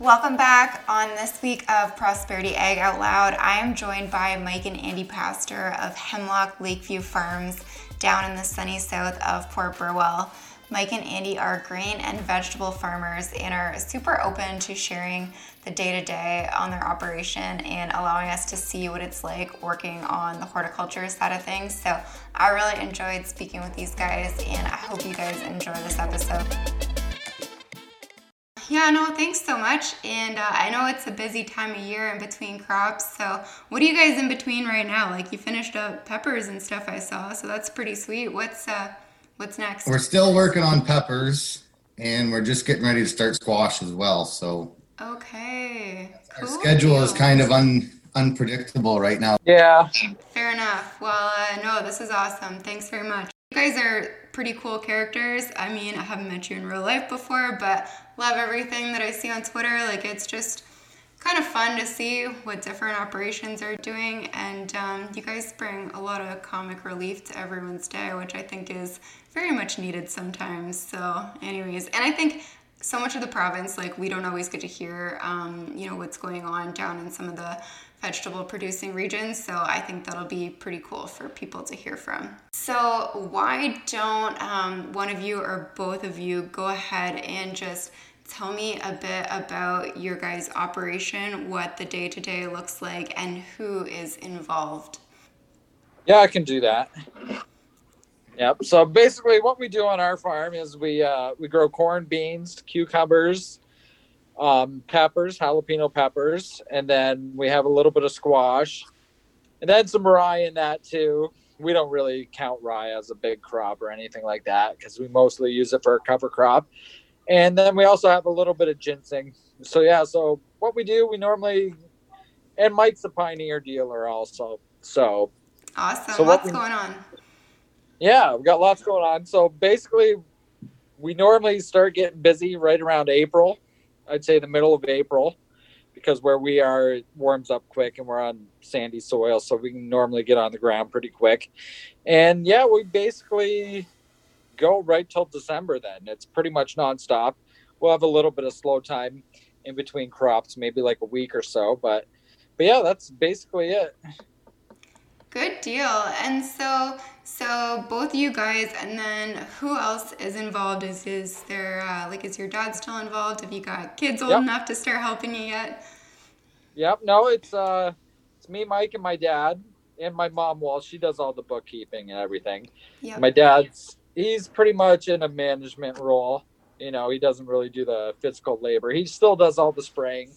Welcome back on this week of Prosperity Ag Out Loud. I am joined by Mike and Andy Pastor of Hemlock Lakeview Farms down in the sunny south of Port Burwell. Mike and Andy are grain and vegetable farmers and are super open to sharing the day to day on their operation and allowing us to see what it's like working on the horticulture side of things. So I really enjoyed speaking with these guys and I hope you guys enjoy this episode. Yeah, no, thanks so much. And uh, I know it's a busy time of year in between crops. So, what are you guys in between right now? Like, you finished up peppers and stuff. I saw, so that's pretty sweet. What's uh, what's next? We're still working on peppers, and we're just getting ready to start squash as well. So, okay, our schedule is kind of un unpredictable right now. Yeah. Fair enough. Well, uh, no, this is awesome. Thanks very much. You guys are pretty cool characters. I mean, I haven't met you in real life before, but love everything that I see on Twitter. Like, it's just kind of fun to see what different operations are doing. And um, you guys bring a lot of comic relief to everyone's day, which I think is very much needed sometimes. So, anyways, and I think so much of the province, like, we don't always get to hear, um, you know, what's going on down in some of the vegetable producing regions. So I think that'll be pretty cool for people to hear from. So, why don't um, one of you or both of you go ahead and just tell me a bit about your guys' operation, what the day to day looks like, and who is involved? Yeah, I can do that. Yep. So basically, what we do on our farm is we uh, we grow corn, beans, cucumbers, um, peppers, jalapeno peppers, and then we have a little bit of squash, and then some rye in that too. We don't really count rye as a big crop or anything like that because we mostly use it for a cover crop. And then we also have a little bit of ginseng. So yeah, so what we do, we normally, and Mike's a pioneer dealer also. So awesome. So What's we, going on? Yeah, we got lots going on. So basically, we normally start getting busy right around April I'd say the middle of April because where we are it warms up quick and we're on sandy soil so we can normally get on the ground pretty quick and yeah we basically go right till december then it's pretty much nonstop we'll have a little bit of slow time in between crops maybe like a week or so but but yeah that's basically it Good deal. And so, so both you guys, and then who else is involved? Is is there uh, like is your dad still involved? Have you got kids old yep. enough to start helping you yet? Yep. No, it's uh, it's me, Mike, and my dad, and my mom. Well, she does all the bookkeeping and everything. Yep. My dad's he's pretty much in a management role. You know, he doesn't really do the physical labor. He still does all the spraying,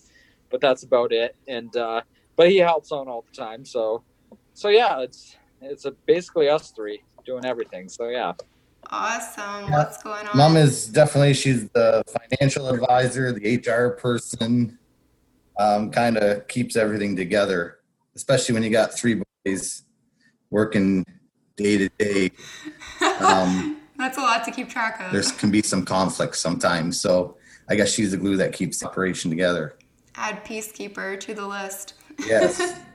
but that's about it. And uh, but he helps on all the time, so so yeah, it's it's a, basically us three doing everything. So yeah. Awesome. Yeah. What's going on? Mom is definitely she's the financial advisor, the HR person. Um, kind of keeps everything together, especially when you got three boys working day to day. Um, That's a lot to keep track of. There can be some conflict sometimes, so I guess she's the glue that keeps the operation together. Add peacekeeper to the list. Yes.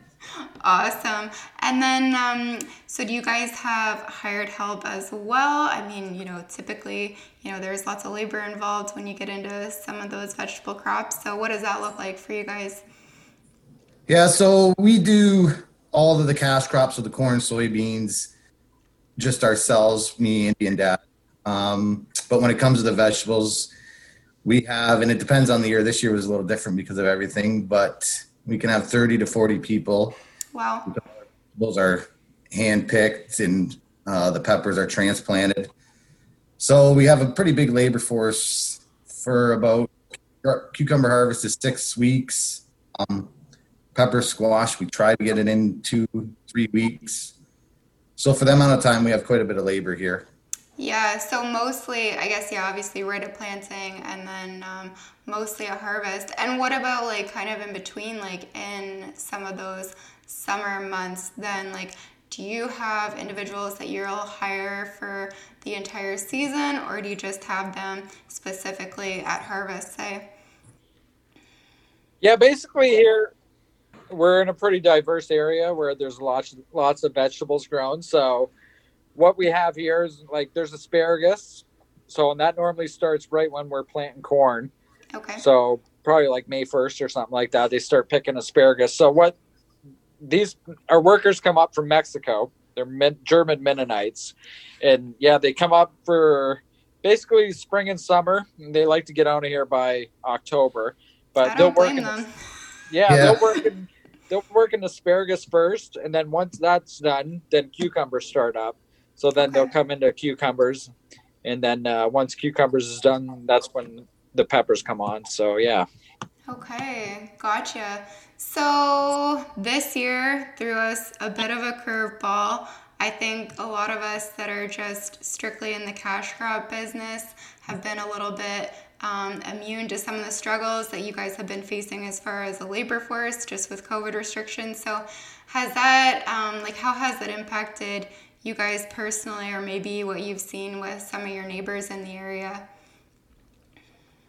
Awesome. And then, um, so do you guys have hired help as well? I mean, you know, typically, you know, there's lots of labor involved when you get into some of those vegetable crops. So, what does that look like for you guys? Yeah, so we do all of the cash crops of the corn, soybeans, just ourselves, me, Andy, and Dad. Um, but when it comes to the vegetables, we have, and it depends on the year. This year was a little different because of everything, but we can have 30 to 40 people. Wow. Those are hand picked and uh, the peppers are transplanted. So we have a pretty big labor force for about cucumber harvest is six weeks. Um, pepper squash, we try to get it in two, three weeks. So for the amount of time, we have quite a bit of labor here. Yeah, so mostly, I guess, yeah, obviously right at planting and then um, mostly a harvest. And what about like kind of in between, like in some of those summer months, then like do you have individuals that you'll hire for the entire season or do you just have them specifically at harvest, say? Yeah, basically here we're in a pretty diverse area where there's lots lots of vegetables grown. So what we have here is like there's asparagus. So and that normally starts right when we're planting corn. Okay. So probably like May 1st or something like that, they start picking asparagus. So what these our workers come up from Mexico. They're German Mennonites, and yeah, they come up for basically spring and summer. And they like to get out of here by October, but they'll work. In, yeah, yeah, they'll work in they'll work in asparagus first, and then once that's done, then cucumbers start up. So then okay. they'll come into cucumbers, and then uh, once cucumbers is done, that's when the peppers come on. So yeah. Okay, gotcha. So this year threw us a bit of a curveball. I think a lot of us that are just strictly in the cash crop business have been a little bit um, immune to some of the struggles that you guys have been facing as far as the labor force, just with COVID restrictions. So, has that, um, like, how has that impacted you guys personally, or maybe what you've seen with some of your neighbors in the area?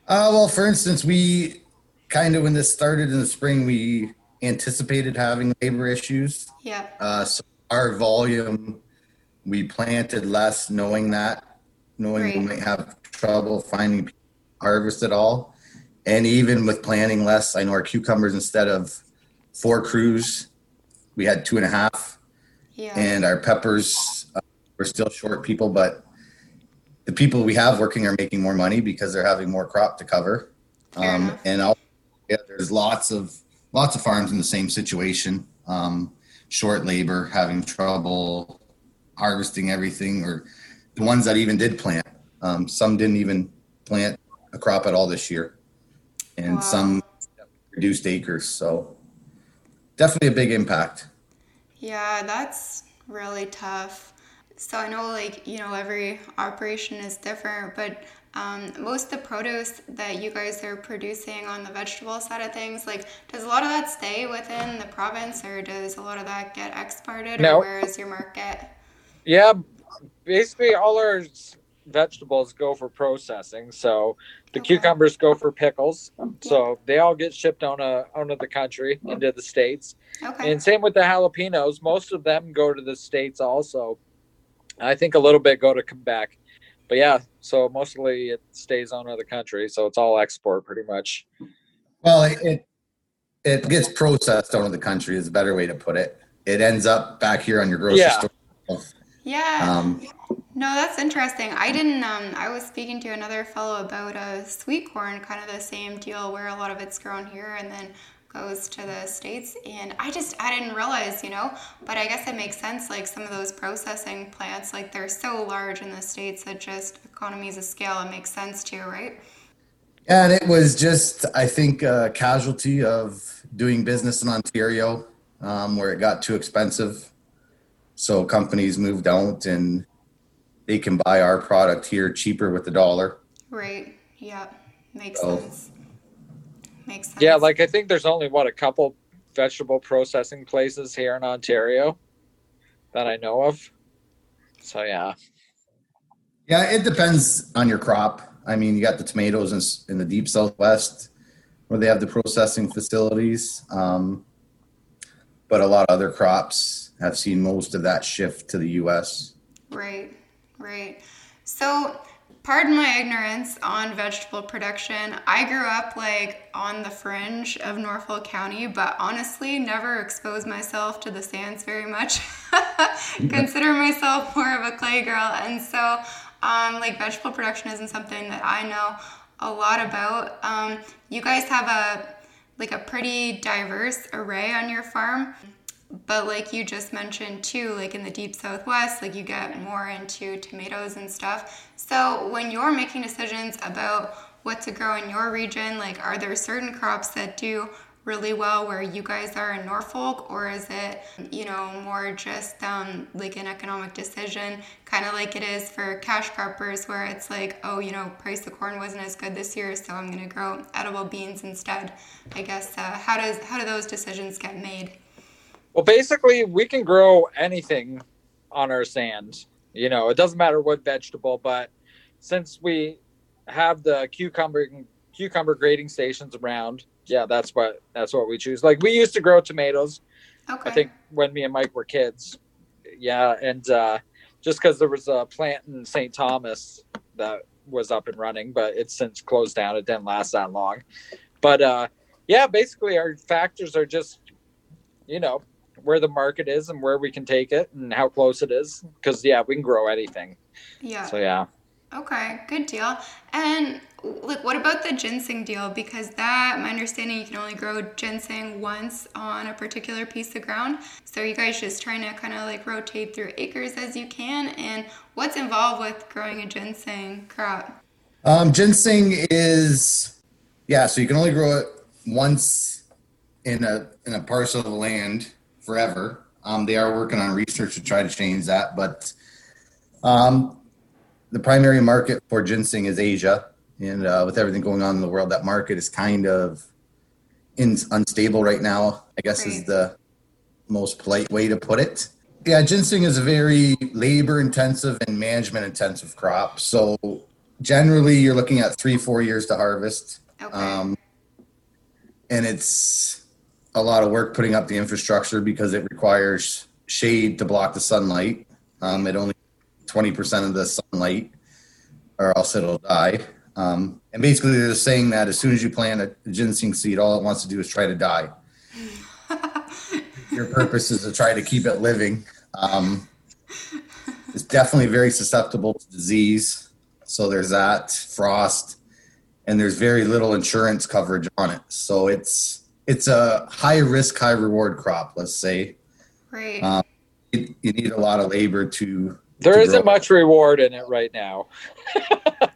Uh, well, for instance, we kind of when this started in the spring, we anticipated having labor issues. Yeah. Uh, so our volume, we planted less, knowing that, knowing right. we might have trouble finding harvest at all. And even with planting less, I know our cucumbers instead of four crews, we had two and a half. Yeah. And our peppers, uh, we're still short people, but the people we have working are making more money because they're having more crop to cover. Um, and I'll, yeah, there's lots of lots of farms in the same situation. Um, short labor, having trouble harvesting everything, or the ones that even did plant. Um, some didn't even plant a crop at all this year, and wow. some reduced acres. So definitely a big impact. Yeah, that's really tough. So I know, like, you know, every operation is different, but um, most of the produce that you guys are producing on the vegetable side of things, like, does a lot of that stay within the province or does a lot of that get exported no. or where is your market? Yeah, basically all our vegetables go for processing. So the okay. cucumbers go for pickles. Oh, so they all get shipped on a out of the country oh. into the states. Okay. And same with the jalapenos. Most of them go to the states also. I think a little bit go to Quebec. But yeah, so mostly it stays on other country, so it's all export pretty much. Well, it it gets processed out of the country is a better way to put it. It ends up back here on your grocery yeah. store. Yeah. Um, no, that's interesting. I didn't. Um, I was speaking to another fellow about a sweet corn, kind of the same deal, where a lot of it's grown here, and then goes to the states and i just i didn't realize you know but i guess it makes sense like some of those processing plants like they're so large in the states that just economies of scale it makes sense too right and it was just i think a casualty of doing business in ontario um, where it got too expensive so companies moved out and they can buy our product here cheaper with the dollar right yeah makes so, sense Makes sense. Yeah, like I think there's only what a couple vegetable processing places here in Ontario that I know of. So yeah. Yeah, it depends on your crop. I mean, you got the tomatoes in, in the deep southwest where they have the processing facilities, um, but a lot of other crops have seen most of that shift to the U.S. Right, right. So pardon my ignorance on vegetable production. I grew up like on the fringe of Norfolk County, but honestly never exposed myself to the sands very much. Consider myself more of a clay girl. And so, um, like, vegetable production isn't something that I know a lot about. Um, you guys have a like a pretty diverse array on your farm but like you just mentioned too like in the deep southwest like you get more into tomatoes and stuff. So when you're making decisions about what to grow in your region like are there certain crops that do really well where you guys are in norfolk? Or is it you know more just um, like an economic decision kind of like it is for cash croppers where it's like oh you know price of corn wasn't as good this year so i'm going to grow edible beans instead i guess uh, how does how do those decisions get made well, basically, we can grow anything on our sand. You know, it doesn't matter what vegetable, but since we have the cucumber cucumber grading stations around, yeah, that's what that's what we choose. Like we used to grow tomatoes. Okay. I think when me and Mike were kids. Yeah, and uh, just because there was a plant in St. Thomas that was up and running, but it's since closed down. It didn't last that long. but uh, yeah, basically our factors are just, you know, where the market is and where we can take it and how close it is. Because yeah, we can grow anything. Yeah. So yeah. Okay, good deal. And like, what about the ginseng deal? Because that, my understanding, you can only grow ginseng once on a particular piece of ground. So are you guys just trying to kind of like rotate through acres as you can? And what's involved with growing a ginseng crop? Um, ginseng is, yeah, so you can only grow it once in a in a parcel of land forever. Um, they are working on research to try to change that, but um, the primary market for ginseng is Asia, and uh, with everything going on in the world, that market is kind of in, unstable right now. I guess is the most polite way to put it. Yeah, ginseng is a very labor intensive and management intensive crop. So generally, you're looking at three, four years to harvest. Okay. Um, and it's a lot of work putting up the infrastructure because it requires shade to block the sunlight. Um, it only 20% of the sunlight, or else it'll die. Um, and basically, they're saying that as soon as you plant a ginseng seed, all it wants to do is try to die. Your purpose is to try to keep it living. Um, it's definitely very susceptible to disease. So there's that frost, and there's very little insurance coverage on it. So it's it's a high risk, high reward crop. Let's say Great. um, it, you need a lot of labor to. There to isn't grow. much reward in it right now.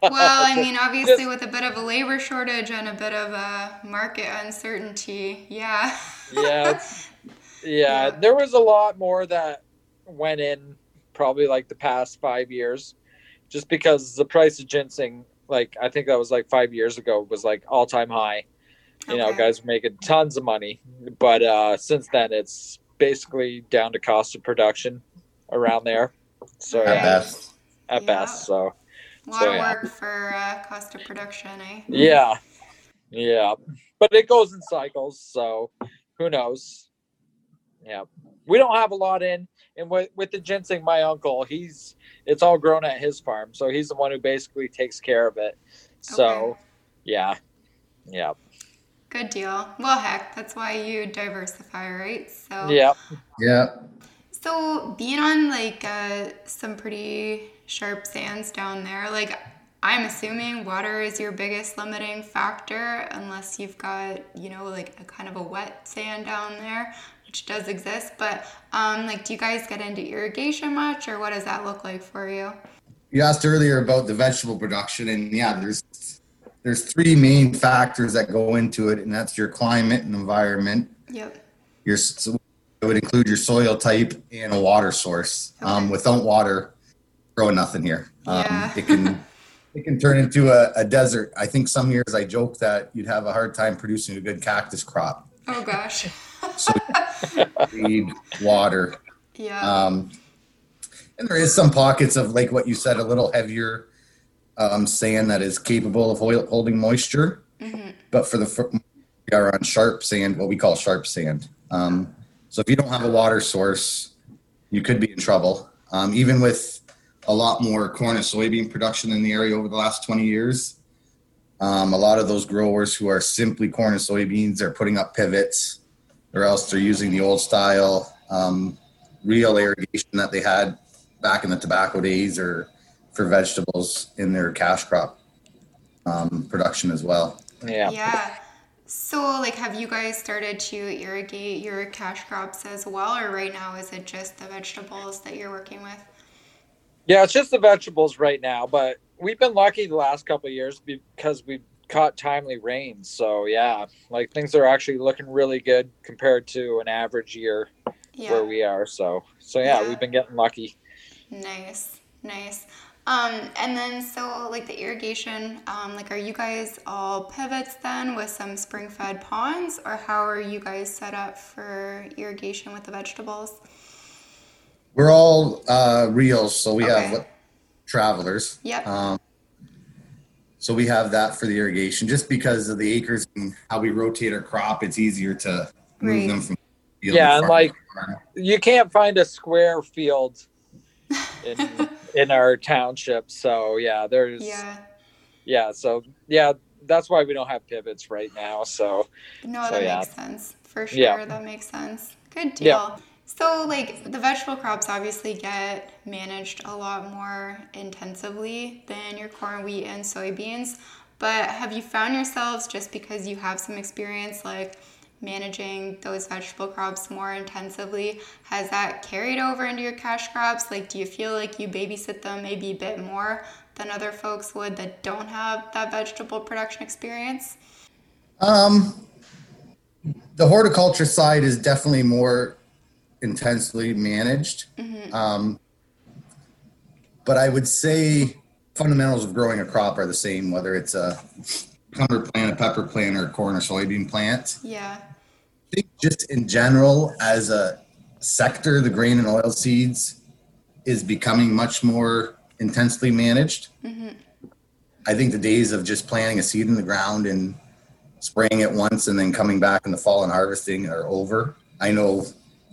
well, I mean, obviously, with a bit of a labor shortage and a bit of a market uncertainty, yeah. Yeah, Yeah. yeah, there was a lot more that went in probably like the past five years, just because the price of ginseng, like I think that was like five years ago, was like all time high. You know, guys were making tons of money, but uh, since then it's basically down to cost of production around there. So At yeah, best. at Yeah. best. So A lot So, of yeah. work for uh, cost of production, eh? yeah, yeah, but it goes in cycles. So who knows? Yeah, we don't have a lot in, and with with the ginseng, my uncle, he's it's all grown at his farm, so he's the one who basically takes care of it. So, Okay. yeah, yeah, Good deal. Well, heck, that's why you diversify, right? So, yeah. Yeah. So being on like uh, some pretty sharp sands down there, like I'm assuming water is your biggest limiting factor, unless you've got you know like a kind of a wet sand down there, which does exist. But um, like, do you guys get into irrigation much, or what does that look like for you? You asked earlier about the vegetable production, and yeah, there's there's three main factors that go into it, and that's your climate and environment. Yep. Your so it would include your soil type and a water source. Um, without water, grow nothing here. Um, Yeah. It can it can turn into a, a desert. I think some years I joke that you'd have a hard time producing a good cactus crop. Oh gosh. So you need water. yeah. Um, and there is some pockets of like what you said, a little heavier um, sand that is capable of hol- holding moisture. Mhm. But for the we are on sharp sand, what we call sharp sand. Um, so if you don't have a water source, you could be in trouble. Um, even with a lot more corn and soybean production in the area over the last 20 years, um, a lot of those growers who are simply corn and soybeans are putting up pivots, or else they're using the old style um, reel irrigation that they had back in the tobacco days or for vegetables in their cash crop um, production as well. Yeah. Yeah. So, like, have you guys started to irrigate your cash crops as well, or right now is it just the vegetables that you're working with? Yeah, it's just the vegetables right now, but we've been lucky the last couple of years because we've caught timely rains. So yeah, like things are actually looking really good compared to an average year Yeah. where we are. So so yeah, Yeah. we've been getting lucky. Nice, nice. Um, and then so like the irrigation, um, like are you guys all pivots then with some spring fed ponds, or how are you guys set up for irrigation with the vegetables? We're all uh, reels, so we Okay. have travelers. Yep. Um, so we have that for the irrigation, just because of the acres and how we rotate our crop. It's easier to move Right. them from. field Yeah, to and like- You can't find a square field in in our township. So yeah, there's yeah. yeah, so yeah, that's why we don't have pivots right now. So No, So, that yeah. makes sense. For sure, Yeah. that makes sense. Good deal. Yeah. So, like, the vegetable crops obviously get managed a lot more intensively than your corn, wheat, and soybeans. But have you found yourselves, just because you have some experience, like managing those vegetable crops more intensively, has that carried over into your cash crops? Like, do you feel like you babysit them maybe a bit more than other folks would that don't have that vegetable production experience? Um, the horticulture side is definitely more intensely managed. Um, but I would say fundamentals of growing a crop are the same, whether it's a cucumber plant, a pepper plant, or a corn or soybean plant. Yeah. I think just in general, as a sector, the grain and oil seeds is becoming much more intensely managed. I think the days of just planting a seed in the ground and spraying it once and then coming back in the fall and harvesting are over. I know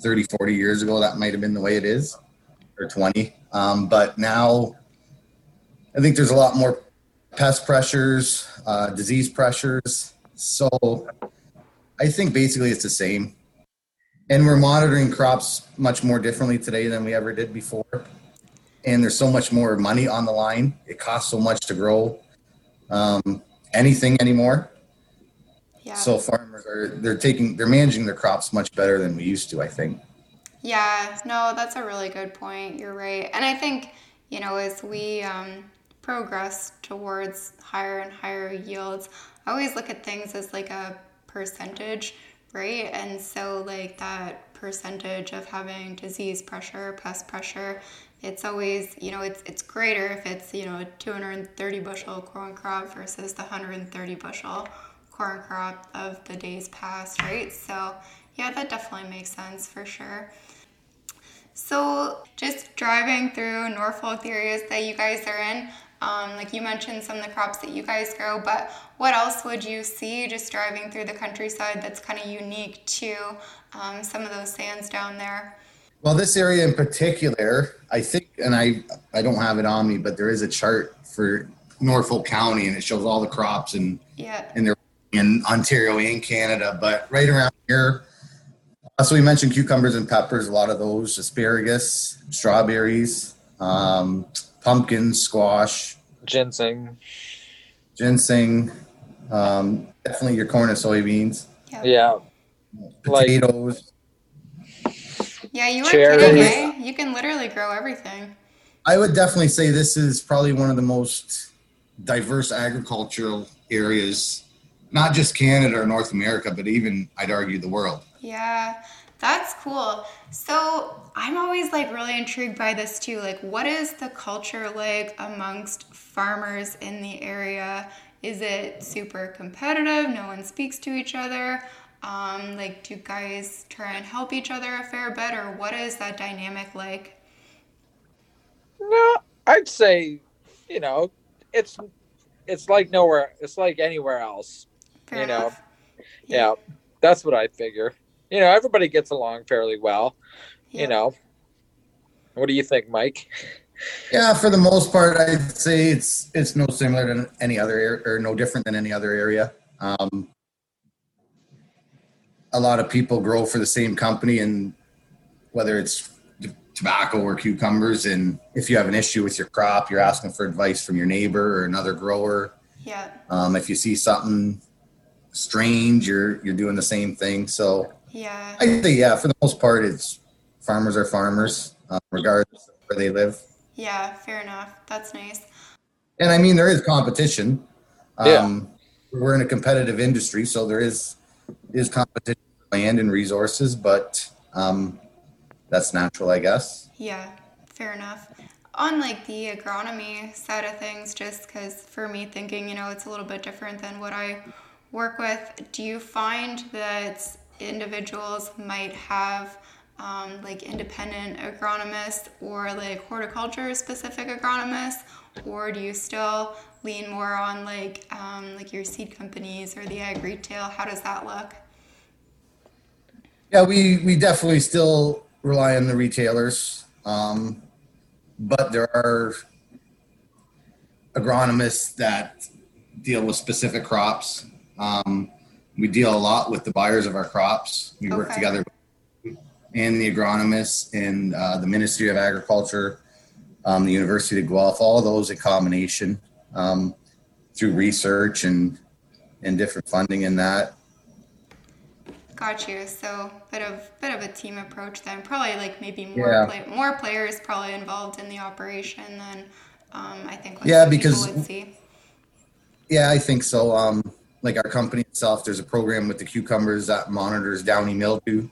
30, 40 years ago that might have been the way it is, or 20. Um, but now I think there's a lot more pest pressures, uh, disease pressures. So I think basically it's the same. And we're monitoring crops much more differently today than we ever did before. And there's so much more money on the line. It costs so much to grow um, anything anymore. Yeah. So farmers are they're taking they're managing their crops much better than we used to. I think. Yeah, no, that's a really good point. You're right. And I think, you know, as we um, progress towards higher and higher yields, I always look at things as like a percentage, right? And so, like, that percentage of having disease pressure, pest pressure, it's always, you know, it's, it's greater if it's, you know, a 230 bushel corn crop versus the 130 bushel corn crop of the days past, right? So, yeah, that definitely makes sense for sure. So, just driving through Norfolk, areas that you guys are in, um, like you mentioned some of the crops that you guys grow, but what else would you see just driving through the countryside that's kind of unique to um, some of those sands down there? Well, this area in particular, I think, and I I don't have it on me, but there is a chart for Norfolk County, and it shows all the crops and Yeah, and they're in Ontario and Canada. But right around here, uh, so we mentioned cucumbers and peppers, a lot of those, asparagus, strawberries, um, pumpkins, squash, ginseng. ginseng, um, definitely your corn and soybeans, yeah, Yeah. Like- potatoes. yeah. You are Cherries. kidding, eh? You can literally grow everything. I would definitely say this is probably one of the most diverse agricultural areas, not just Canada or North America, but even I'd argue the world. Yeah, that's cool. So I'm always like really intrigued by this too. Like, what is the culture like amongst farmers in the area? Is it super competitive? No one speaks to each other? Um, like, do guys try and help each other a fair bit, or what is that dynamic like? No, I'd say, you know, it's it's like nowhere. It's like anywhere else. Fair You know, enough. Yeah, that's what I figure. You know, everybody gets along fairly well. Yeah. You know, what do you think, Mike? Yeah, for the most part, I'd say it's it's no similar than any other area, or no different than any other area. Um, a lot of people grow for the same company, and whether it's tobacco or cucumbers, and if you have an issue with your crop, you're asking for advice from your neighbor or another grower. Yeah, Um, if you see something strange, you're you're doing the same thing. So yeah, I say, yeah, for the most part, it's farmers are farmers, uh, regardless of where they live. yeah. Fair enough. That's nice. And I mean, there is competition. Yeah. Um, We're in a competitive industry, so there is is competition for land and resources, but um, that's natural, I guess. Yeah, fair enough. On like the agronomy side of things, just because for me thinking, you know, it's a little bit different than what I work with. Do you find that individuals might have um, like independent agronomists or like horticulture specific agronomists, or do you still lean more on like um, like your seed companies or the ag retail? How does that look? Yeah, we we definitely still rely on the retailers, um, but there are agronomists that deal with specific crops. Um, we deal a lot with the buyers of our crops. We work Okay. together and the agronomists and uh, the Ministry of Agriculture, um, the University of Guelph, all those in combination um, through research and and different funding in that. Got you. So bit of bit of a team approach then. Probably like maybe more Yeah. play, more players probably involved in the operation than um, I think. Like Yeah, because- would see. Yeah, I think so. Um, like our company itself, there's a program with the cucumbers that monitors downy mildew,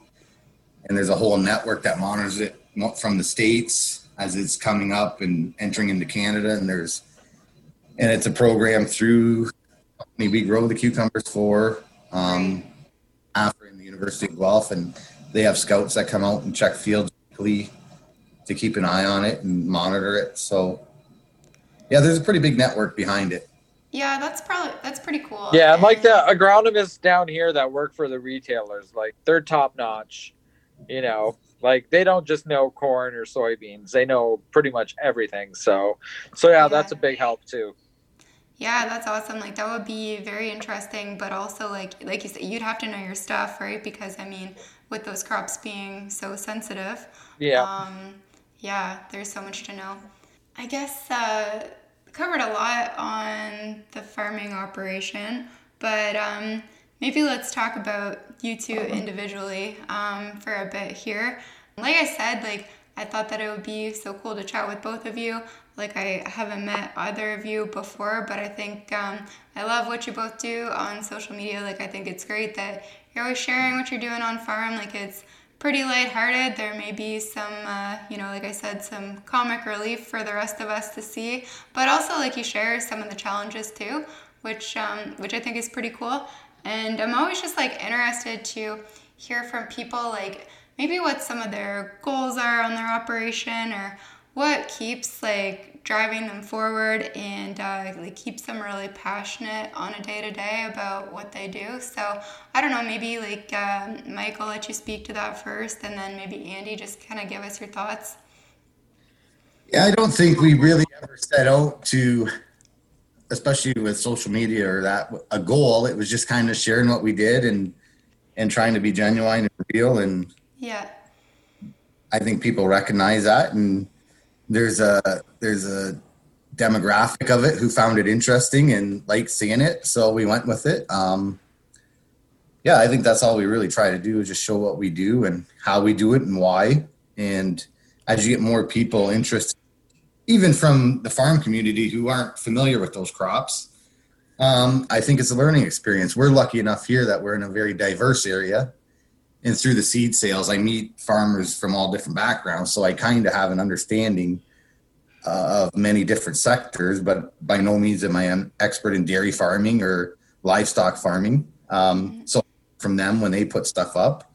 and there's a whole network that monitors it from the states as it's coming up and entering into Canada. And there's, and it's a program through company we grow the cucumbers for, um, after in the University of Guelph, and they have scouts that come out and check fields weekly to keep an eye on it and monitor it. So, yeah, there's a pretty big network behind it. Yeah, that's probably that's pretty cool. Yeah, and like And- the agronomists down here that work for the retailers, like they're top notch. You know, like they don't just know corn or soybeans; they know pretty much everything. So, so yeah, that's a big help too. Yeah, that's awesome. Like that would be very interesting, but also like like you said, you'd have to know your stuff, right? Because I mean, with those crops being so sensitive, Yeah, um, yeah, there's so much to know. I guess uh, covered a lot on the farming operation, but um, maybe let's talk about you two individually um, for a bit here. Like I said, like I thought that it would be so cool to chat with both of you. Like I haven't met either of you before, but I think um, I love what you both do on social media. Like I think it's great that you're always sharing what you're doing on farm. Like it's pretty lighthearted. There may be some, uh, you know, like I said, some comic relief for the rest of us to see, but also like you share some of the challenges too, which um, which I think is pretty cool. And I'm always just like interested to hear from people like maybe what some of their goals are on their operation or what keeps like driving them forward and uh, like keeps them really passionate on a day to day about what they do. So I don't know, maybe like um, Mike, I'll let you speak to that first, and then maybe Andy just kind of give us your thoughts. Yeah, I don't think we really ever set out to, especially with social media or that, a goal. It was just kind of sharing what we did and and trying to be genuine and real. And Yeah, I think people recognize that. And there's a there's a demographic of it who found it interesting and liked seeing it, so we went with it. Um, yeah, I think that's all we really try to do is just show what we do and how we do it and why. And as you get more people interested, even from the farm community who aren't familiar with those crops, um, I think it's a learning experience. We're lucky enough here that we're in a very diverse area. And through the seed sales, I meet farmers from all different backgrounds. So I kind of have an understanding uh, of many different sectors, but by no means am I an expert in dairy farming or livestock farming. Um, so from them when they put stuff up.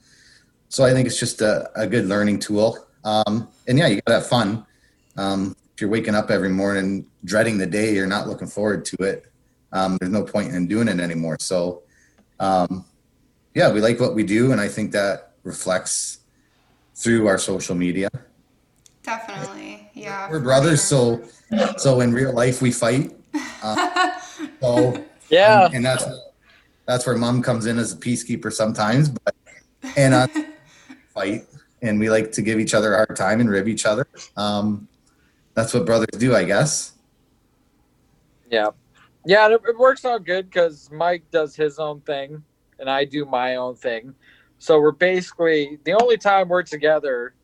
So I think it's just a, a good learning tool. Um, and yeah, you gotta have fun. Um, you're waking up every morning dreading the day, you're not looking forward to it. Um, there's no point in doing it anymore. So, um, yeah, we like what we do, and I think that reflects through our social media. definitely. Yeah. We're brothers, sure. so so in real life we fight. Uh, so yeah, and that's that's where mom comes in as a peacekeeper sometimes, but and uh, fight, and we like to give each other a hard time and rib each other. Um, that's what brothers do, I guess. yeah, yeah. It, it works out good because Mike does his own thing, and I do my own thing. So we're basically the only time we're together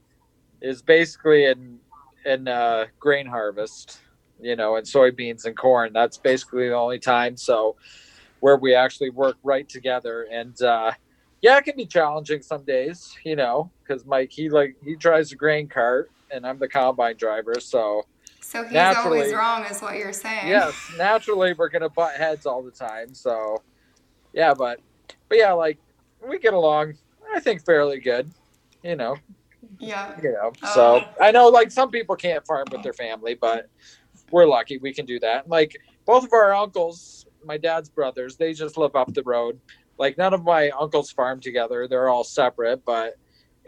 is basically in in uh, grain harvest, you know, and soybeans and corn. That's basically the only time. So where we actually work right together, and uh, yeah, it can be challenging some days, you know, because Mike he like he drives a grain cart, and I'm the combine driver, so. So he's Naturally. always wrong, is what you're saying. yes naturally we're gonna butt heads all the time so yeah but but yeah like we get along i think fairly good you know Yeah. you know so Uh. i know like some people can't farm with their family but we're lucky we can do that like both of our uncles my dad's brothers they just live up the road like none of my uncles farm together they're all separate but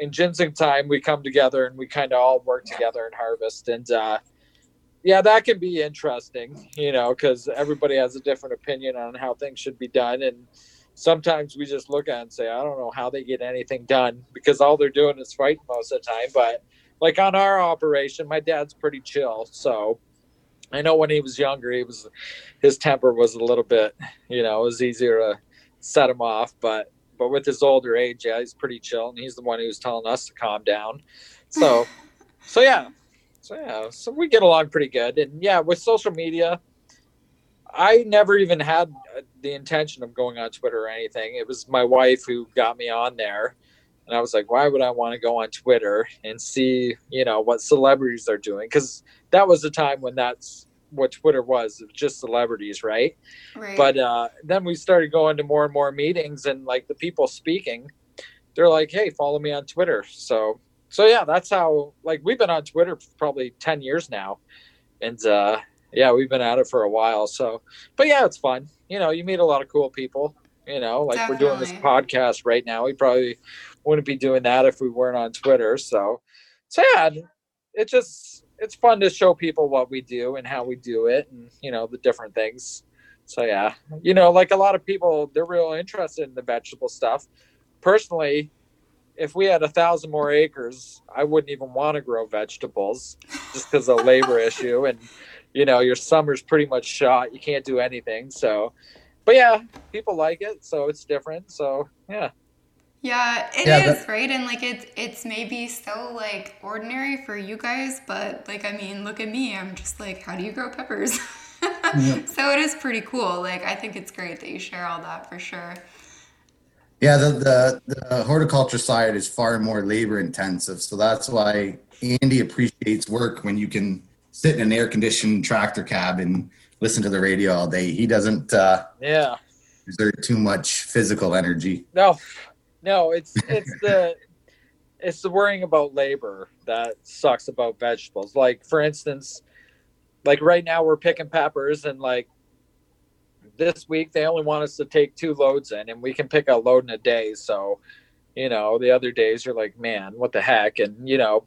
in ginseng time we come together and we kind of all work together and harvest and uh yeah, that can be interesting, you know, because everybody has a different opinion on how things should be done. And sometimes we just look at it and say, I don't know how they get anything done because all they're doing is fighting most of the time. But like on our operation, my dad's pretty chill. So I know when he was younger, he was his temper was a little bit, you know, it was easier to set him off. But but with his older age, yeah, he's pretty chill, and he's the one who's telling us to calm down. So so yeah, so yeah, so we get along pretty good. And yeah, with social media, I never even had uh, the intention of going on Twitter or anything. It was my wife who got me on there. And I was like, why would I want to go on Twitter and see, you know, what celebrities are doing? Because that was the time when that's what Twitter was, it was just celebrities, right? Right. But uh, then we started going to more and more meetings, and like the people speaking, they're like, hey, follow me on Twitter. So so yeah, that's how like we've been on Twitter for probably ten years now, and uh, yeah, we've been at it for a while. So, but yeah, it's fun. You know, you meet a lot of cool people. You know, like we're doing this podcast right now. We probably wouldn't be doing that if we weren't on Twitter. So, so yeah, it just it's fun to show people what we do and how we do it, and you know the different things. So yeah, you know, like a lot of people, they're real interested in the vegetable stuff. Personally, if we had a thousand more acres, I wouldn't even want to grow vegetables just because of labor issue. And, you know, your summer's pretty much shot. You can't do anything. So, but yeah, people like it. So it's different. So, yeah. Yeah, it is Yeah, that- right? And like it's it's maybe so like ordinary for you guys, but like I mean, look at me. I'm just like, how do you grow peppers? so it is pretty cool. Like I think it's great that you share all that for sure. Yeah, the, the the horticulture side is far more labor intensive, so that's why Andy appreciates work when you can sit in an air conditioned tractor cab and listen to the radio all day. He doesn't uh, Yeah. exert too much physical energy. No, no, it's, it's the, it's the worrying about labor that sucks about vegetables. Like, for instance, like right now we're picking peppers and like this week they only want us to take two loads in and we can pick a load in a day so you know the other days you're like man what the heck and you know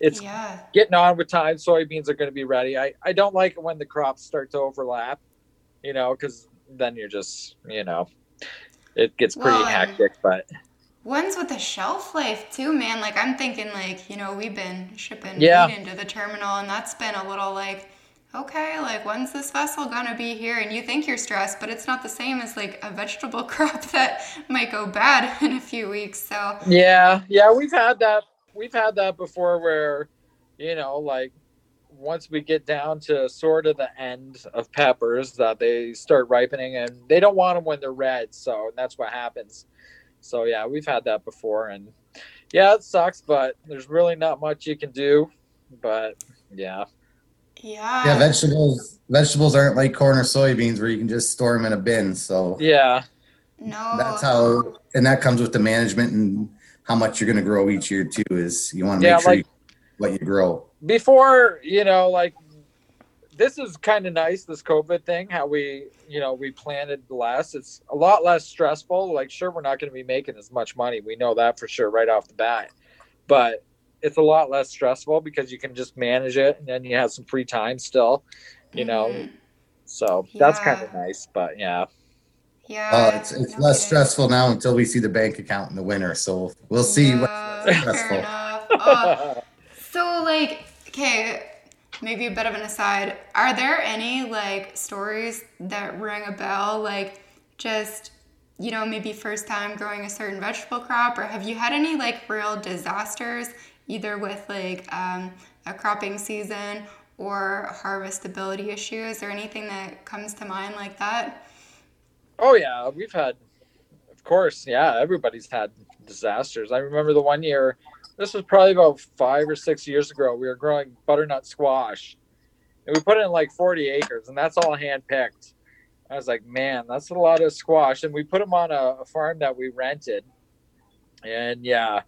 it's yeah. getting on with time soybeans are going to be ready i i don't like it when the crops start to overlap you know because then you're just you know it gets pretty Well, hectic but Ones with the shelf life too, man. Like I'm thinking like, you know, we've been shipping Yeah. meat into the terminal and that's been a little like okay, like when's this vessel gonna be here? And you think you're stressed, but it's not the same as like a vegetable crop that might go bad in a few weeks. So Yeah, yeah, we've had that. We've had that before, where you know, like once we get down to sort of the end of peppers, that they start ripening, and they don't want them when they're red. So that's what happens. So yeah, we've had that before, and yeah, it sucks, but there's really not much you can do. But yeah, yeah. Yeah, vegetables vegetables aren't like corn or soybeans where you can just store them in a bin. So yeah, no. that's how, and that comes with the management and how much you're going to grow each year too. Is you want to Yeah, make sure like- you, what you grow. before you know like this is kind of nice this covid thing how we you know we planted less it's a lot less stressful like sure we're not going to be making as much money we know that for sure right off the bat but it's a lot less stressful because you can just manage it and then you have some free time still you know Mhm. so that's kind of nice but yeah Yeah. Uh, it's it's no less kidding. stressful now until we see the bank account in the winter. So we'll see Yeah, what's fair stressful. enough. Oh, So, like, okay, maybe a bit of an aside. Are there any, like, stories that ring a bell? Like, just, you know, maybe first time growing a certain vegetable crop? Or have you had any, like, real disasters, either with, like, um, a cropping season or harvestability issues or anything that comes to mind like that? Oh yeah, we've had, of course, yeah. Everybody's had disasters. I remember the one year. This was probably about five or six years ago. We were growing butternut squash, and we put in like 40 acres, and that's all hand picked. I was like, man, that's a lot of squash, and we put them on a, a farm that we rented, and yeah,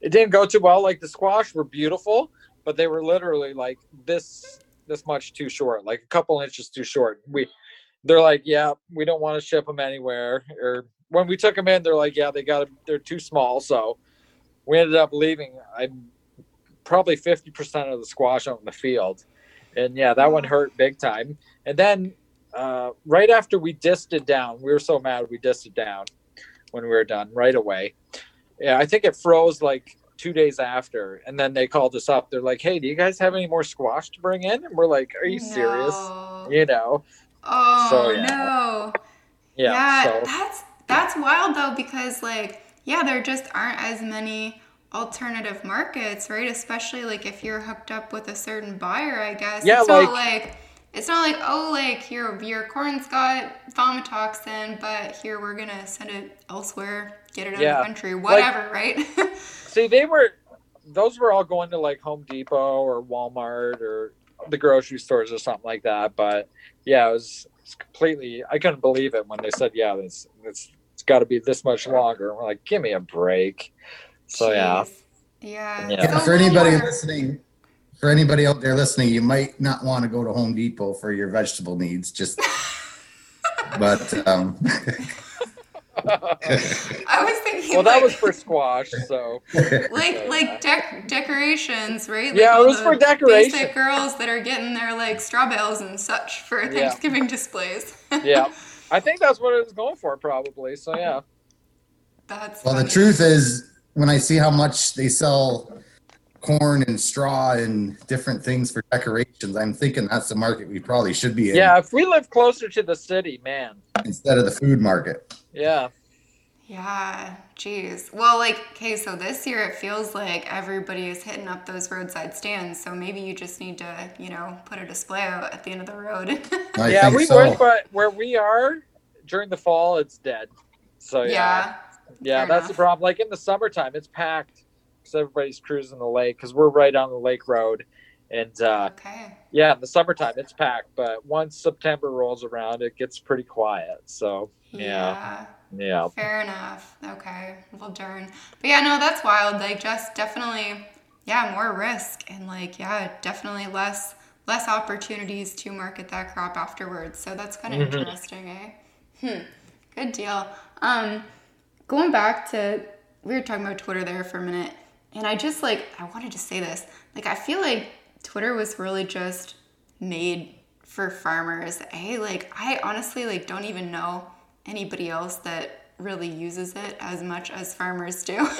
it didn't go too well. Like the squash were beautiful, but they were literally like this this much too short, like a couple inches too short. We they're like, yeah, we don't want to ship them anywhere. Or when we took them in, they're like, yeah, they got them, they're too small. So we ended up leaving. I probably fifty percent of the squash out in the field, and yeah, that one hurt big time. And then uh, right after we disced it down, we were so mad we disced it down when we were done right away. Yeah, I think it froze like two days after, and then they called us up. They're like, "Hey, do you guys have any more squash to bring in?" And we're like, "Are you serious?" You know? Oh So, yeah. no. Yeah. Yeah, so that's that's wild though because like yeah, there just aren't as many alternative markets, right? Especially like if you're hooked up with a certain buyer, I guess. Yeah, it's not like- like it's not like oh like your your corn's got vomitoxin, but here we're gonna send it elsewhere, get it out Yeah, of the country, whatever, right? see, they were those were all going to like Home Depot or Walmart or the grocery stores or something like that. But yeah, it was, it's completely. I couldn't believe it when they said, "Yeah, this it's got to be this much longer." And we're like, "Give me a break." So yeah, Jeez. Yeah. Yeah. Yeah, for anybody Walmart- listening, for anybody out there listening, you might not want to go to Home Depot for your vegetable needs. Just, but um, I was thinking well, that was for squash. So like like dec- decorations, right? Like Yeah, it was for decorations. Basic girls that are getting their like straw bales and such for Yeah. Thanksgiving displays. yeah, I think that's what it was going for, probably. So yeah, That's well, the truth is, when I see how much they sell corn and straw and different things for decorations, I'm thinking that's the market we probably should be in yeah. If we live closer to the city, man. instead of the food market. Yeah, Yeah, geez. Well, like, okay, so this year it feels like everybody is hitting up those roadside stands. So maybe you just need to, you know, put a display out at the end of the road. I yeah, think we so. would, but where we are during the fall, it's dead. So yeah, yeah. yeah, fair that's the problem. Like in the summertime, it's packed because everybody's cruising the lake because we're right on the lake road, and uh, Okay. yeah, in the summertime it's packed. But once September rolls around, it gets pretty quiet. So yeah, yeah. Yeah, Fair enough. Okay. Well, darn. But yeah, no, that's wild. Like, just definitely, yeah, more risk and like, yeah, definitely less less opportunities to market that crop afterwards. So that's kind of Mhm. interesting, eh? Hmm. Good deal. Um, going back to we were talking about Twitter there for a minute, and I just like I wanted to say this. Like, I feel like Twitter was really just made for farmers. Hey, like I honestly like don't even know anybody else that really uses it as much as farmers do.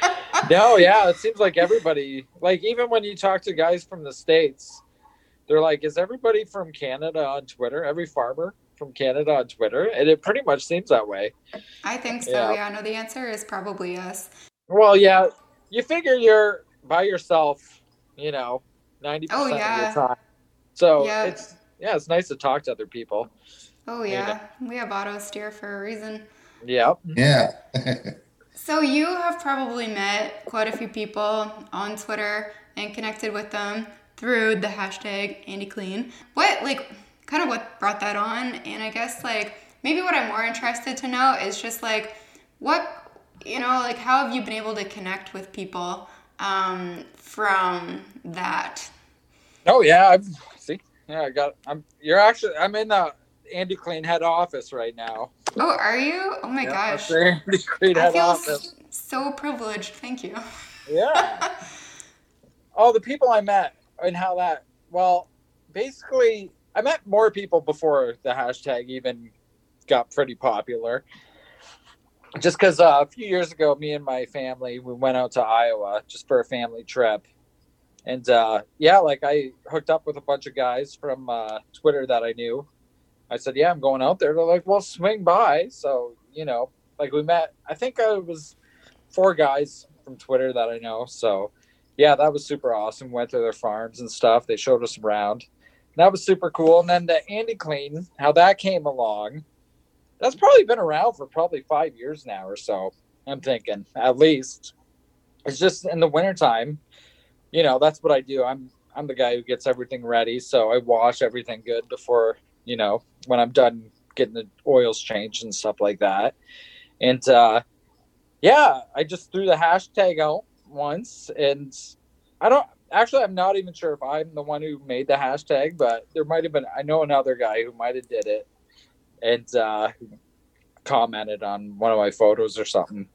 no, yeah, it seems like everybody, like even when you talk to guys from the states, they're like, "Is everybody from Canada on Twitter? Every farmer from Canada on Twitter?" And it pretty much seems that way. I think so. Yeah. Yeah. no, the answer is probably yes. Well, yeah, you figure you're by yourself, you know, ninety oh, percent yeah. of your time. So Yeah. it's yeah, it's nice to talk to other people. Oh Yeah. yeah, we have auto steer for a reason. Yeah, Yeah. So you have probably met quite a few people on Twitter and connected with them through the hashtag AndyClean. What like kind of what brought that on? And I guess like maybe what I'm more interested to know is just like what you know like how have you been able to connect with people um, from that? Oh yeah, I've see. Yeah, I got. I'm. You're actually. I'm in the Andy Clean head office right now. Oh, are you? Oh my Yeah, gosh. Andy Clean I head feel office. so privileged. Thank you. Yeah. oh, the people I met and how that. Well, basically, I met more people before the hashtag even got pretty popular. Just because uh, a few years ago, me and my family we went out to Iowa just for a family trip, and uh, yeah, like I hooked up with a bunch of guys from uh, Twitter that I knew. I said, "Yeah, I'm going out there." They're like, "Well, swing by." So you know, like we met. I think I was four guys from Twitter that I know. So yeah, that was super awesome. Went to their farms and stuff. They showed us around. That was super cool. And then the Andy Clean, how that came along. That's probably been around for probably five years now or so. I'm thinking at least. It's just in the wintertime, you know, that's what I do. I'm I'm the guy who gets everything ready. So I wash everything good before, you know, when I'm done getting the oils changed and stuff like that. And uh yeah, I just threw the hashtag out once, and I don't actually. I'm not even sure if I'm the one who made the hashtag, but there might have been. I know another guy who might have did it, and uh, commented on one of my photos or something.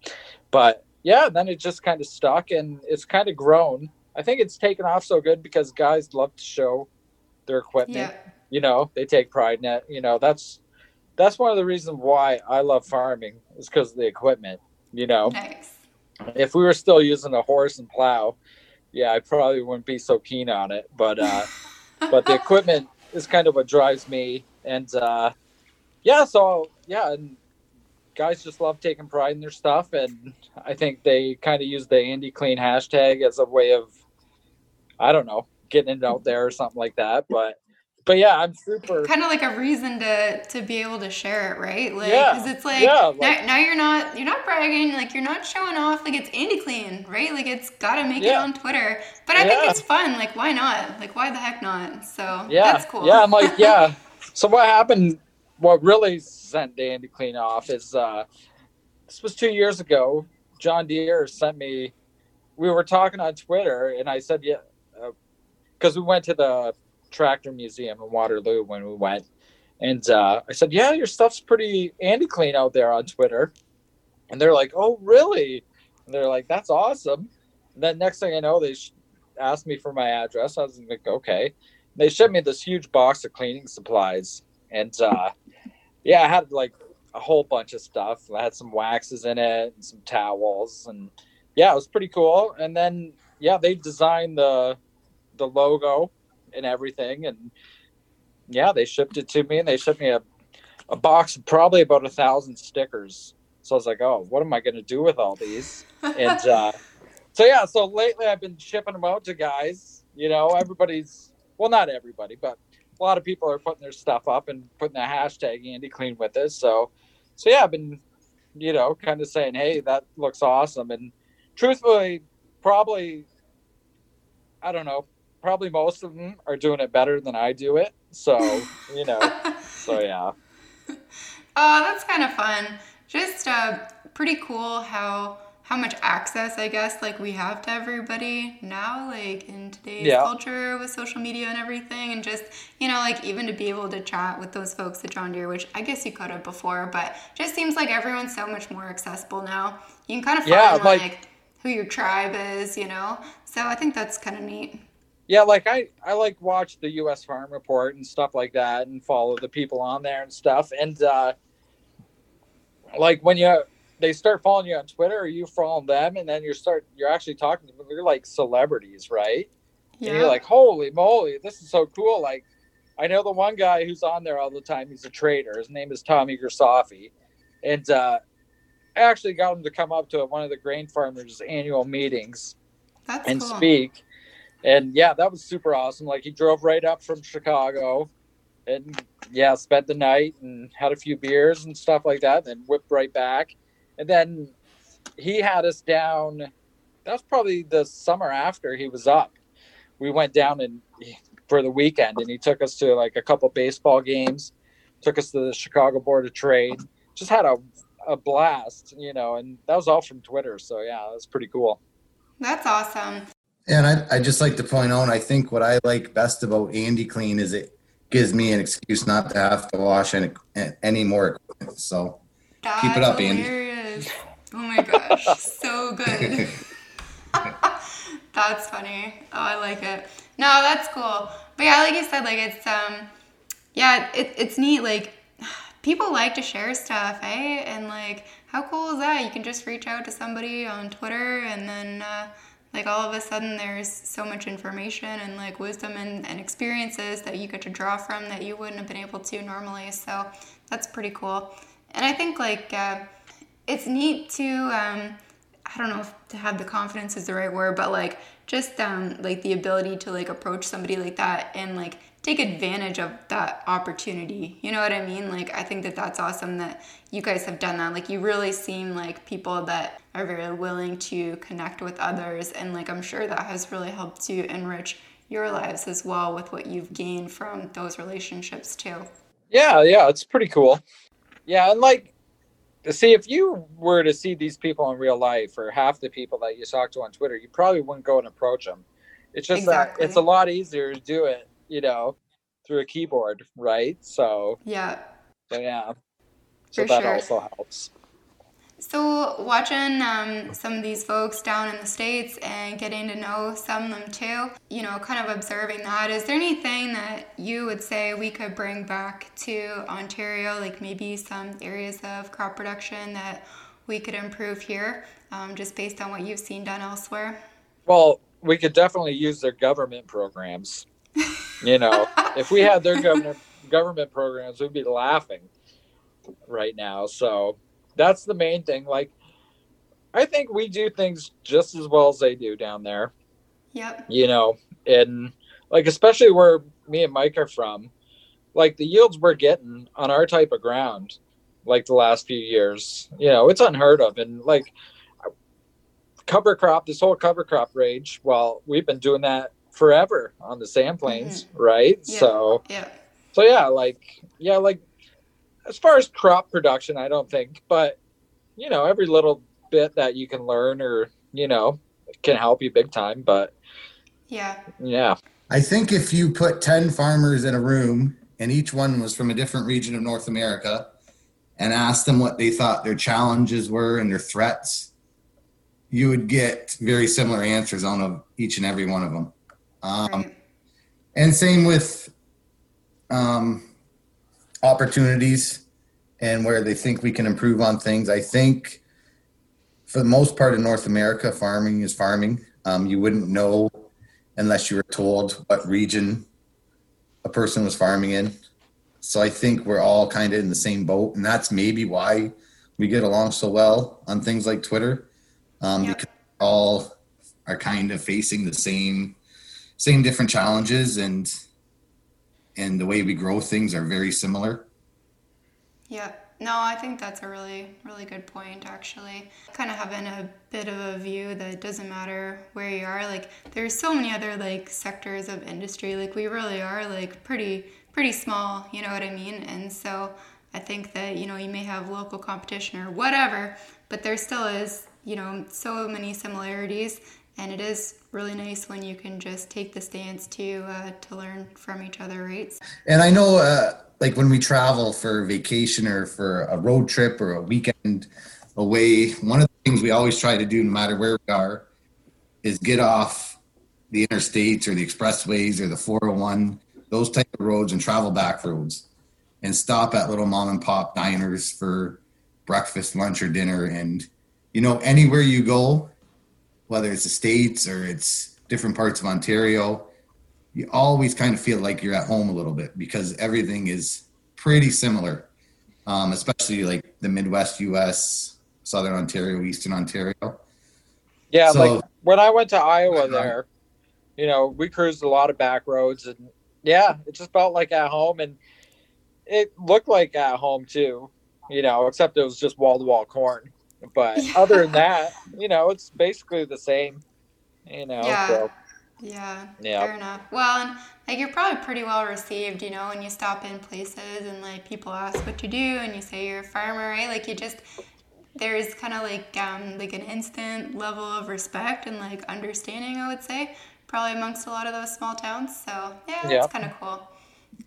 But yeah, then it just kind of stuck, and it's kind of grown. I think it's taken off so good because guys love to show their equipment. Yeah. You know, they take pride in it. You know, that's that's one of the reasons why I love farming is because of the equipment. You know, Nice. if we were still using a horse and plow, yeah, I probably wouldn't be so keen on it. But uh, but the equipment is kind of what drives me, and uh, yeah, so yeah, and guys just love taking pride in their stuff, and I think they kind of use the Andy Clean hashtag as a way of, I don't know, getting it out there or something like that. But but yeah, I'm super. kind of like a reason to to be able to share it, right? Like, Yeah, because it's like, yeah, like- now, now you're not you're not bragging, like you're not showing off, like it's Andy Clean, right? Like it's gotta make it on Twitter. But I think it's fun. Like why not? Like why the heck not? So yeah, that's cool. Yeah, I'm like, yeah. So what happened? What really sent Dandy Clean off is uh, this was two years ago. John Deere sent me. We were talking on Twitter, and I said, yeah, because we went to the tractor museum in Waterloo when we went, and uh, I said, yeah, your stuff's pretty Andy Clean out there on Twitter, and they're like, oh, really? And they're like, that's awesome. And then next thing I know, they asked me for my address. I was like, okay. They shipped me this huge box of cleaning supplies. And uh yeah i had like a whole bunch of stuff. I had some waxes in it and some towels. And yeah it was pretty cool. And then yeah they designed the the logo and everything. And yeah they shipped it to me and they shipped me a, a box of probably about a thousand stickers. So i was like oh what am i going to do with all these? And uh so yeah so lately i've been shipping them out to guys. You know everybody's well not everybody but a lot of people are putting their stuff up and putting the hashtag andy clean with it so so yeah i've been you know kind of saying hey that looks awesome. And truthfully probably i don't know probably most of them are doing it better than i do it so you know so yeah Oh, that's kind of fun. Just uh, pretty cool how how much access I guess like we have to everybody now, like in today's Yeah. culture with social media and everything, and just you know like even to be able to chat with those folks at John Deere, which I guess you could have before, but just seems like everyone's so much more accessible now. You can kind of find Yeah, like, like- who your tribe is, you know. So I think that's kind of neat. Yeah like i i like watch the us farm report and stuff like that and follow the people on there and stuff and uh like when you they start following you on twitter or you follow them and then you start you're actually talking to them you're like celebrities right yeah. and you're like holy moly this is so cool like i know the one guy who's on there all the time he's a trader his name is tommy Grisafi. and uh i actually got him to come up to one of the grain farmers annual meetings that's and cool. speak. And yeah, that was super awesome. Like he drove right up from Chicago and yeah, spent the night and had a few beers and stuff like that, then whipped right back. And then he had us down that was probably the summer after he was up. We went down and for the weekend and he took us to like a couple baseball games, took us to the Chicago Board of Trade. Just had a a blast, you know, and that was all from Twitter. So yeah, that was pretty cool. That's awesome. And I, I just like to point out, I think what I like best about Andy Clean is it gives me an excuse not to have to wash any, any more equipment. So That's Keep it up, Andy. Oh my gosh, so good. that's funny. Oh, I like it. No, that's cool. But yeah, like you said, like it's um, yeah, it, it's neat. Like people like to share stuff, eh? And like, how cool is that? You can just reach out to somebody on Twitter, and then uh, like all of a sudden, there's so much information and like wisdom and, and experiences that you get to draw from that you wouldn't have been able to normally. So that's pretty cool. And I think like uh, it's neat to um, I don't know if to have the confidence is the right word, but like just um, like the ability to like approach somebody like that and like take advantage of that opportunity. You know what I mean? Like I think that that's awesome that you guys have done that. Like you really seem like people that are very willing to connect with others, and like I'm sure that has really helped to enrich your lives as well with what you've gained from those relationships too. Yeah, yeah, it's pretty cool. Yeah, and like, see, if you were to see these people in real life, or half the people that you talk to on Twitter, you probably wouldn't go and approach them. It's just Exactly. that it's a lot easier to do it, you know, through a keyboard, right? So, Yeah. so yeah, so For that sure. also helps. So, watching um, some of these folks down in the States and getting to know some of them too, you know, kind of observing that, is there anything that you would say we could bring back to Ontario, like maybe some areas of crop production that we could improve here, um, just based on what you've seen done elsewhere? Well, we could definitely use their government programs. you know, if we had their government government programs, we'd be laughing right now. So that's the main thing. Like, I think we do things just as well as they do down there. Yep. You know, and like especially where me and Mike are from, like the yields we're getting on our type of ground, like the last few years, you know, it's unheard of. And like cover crop, this whole cover crop rage, well, we've been doing that forever on the sand plains, mm-hmm. right? Yeah. So yeah. So yeah, like yeah, like as far as crop production, I don't think, but you know, every little bit that you can learn or you know can help you big time. But yeah, yeah. I think if you put ten farmers in a room and each one was from a different region of North America, and asked them what they thought their challenges were and their threats, you would get very similar answers on each and every one of them. Um, right. And same with um, opportunities and where they think we can improve on things. I think for the most part in North America, farming is farming. Um, you wouldn't know unless you were told what region a person was farming in. So I think we're all kind of in the same boat, and that's maybe why we get along so well on things like Twitter, um, yep. because all are kind of facing the same same different challenges and and the way we grow things are very similar. Yeah. No, I think that's a really, really good point, actually. Kind of having a bit of a view that doesn't matter where you are. Like, there's so many other, like, sectors of industry. Like, we really are, like, pretty, pretty small, you know what I mean? And so I think that, you know, you may have local competition or whatever, but there still is, you know, so many similarities and it is really nice when you can just take the stance to uh, to learn from each other right? And i know uh, like when we travel for vacation or for a road trip or a weekend away one of the things we always try to do no matter where we are is get off the interstates or the expressways or the 401 those type of roads and travel back roads and stop at little mom and pop diners for breakfast lunch or dinner. And you know anywhere you go whether it's the states or it's different parts of Ontario, you always kind of feel like you're at home a little bit because everything is pretty similar, um, especially like the Midwest U.S., Southern Ontario, Eastern Ontario. Yeah, so, like when I went to Iowa, there, you know, we cruised a lot of back roads, and yeah, it just felt like at home, and it looked like at home too. You know, except it was just wall to wall corn. But yeah. other than that, you know, it's basically the same. You know. Yeah. So. Yeah. Yeah. Fair enough. Well, and like you're probably pretty well received, you know, when you stop in places and like people ask what you do and you say you're a farmer, right? Like you just there's kind of like um, like an instant level of respect and like understanding, I would say, probably amongst a lot of those small towns. So yeah, yeah. it's kind of cool.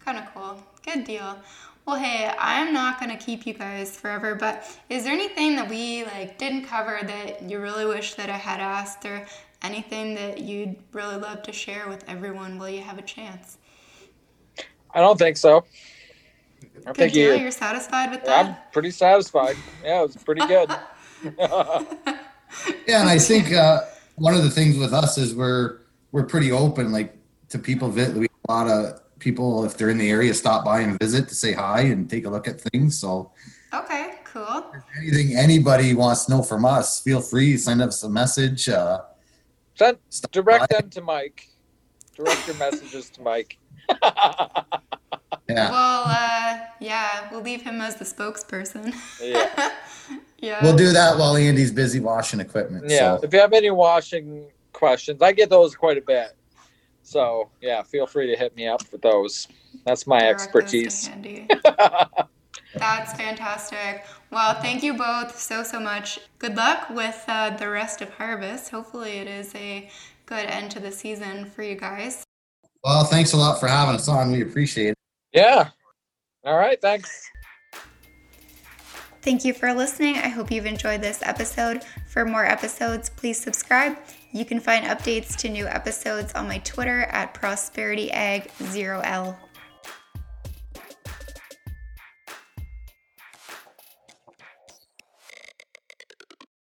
Kind of cool. Good deal. Well, hey, I'm not going to keep you guys forever, but is there anything that we like didn't cover that you really wish that I had asked or anything that you'd really love to share with everyone while you have a chance? I don't think so. I good think deal. You, are satisfied with that? I'm pretty satisfied. Yeah, it was pretty good. yeah, and I think uh, one of the things with us is we're we're pretty open, like to people. That we have a lot of people, if they're in the area, stop by and visit to say hi and take a look at things. So, okay, cool. anything anybody wants to know from us, feel free send us a message. Uh, send direct by. them to Mike. Direct your messages to Mike. yeah. Well, uh, yeah, we'll leave him as the spokesperson. yeah. yeah. We'll do that while Andy's busy washing equipment. Yeah. So. If you have any washing questions, I get those quite a bit. So yeah, feel free to hit me up with those. That's my expertise. That's fantastic. Well, thank you both so so much. Good luck with uh, the rest of harvest. Hopefully, it is a good end to the season for you guys. Well, thanks a lot for having us on. We appreciate it. Yeah. All right. Thanks. Thank you for listening. I hope you've enjoyed this episode. For more episodes, please subscribe. You can find updates to new episodes on my Twitter at ProsperityAg0L.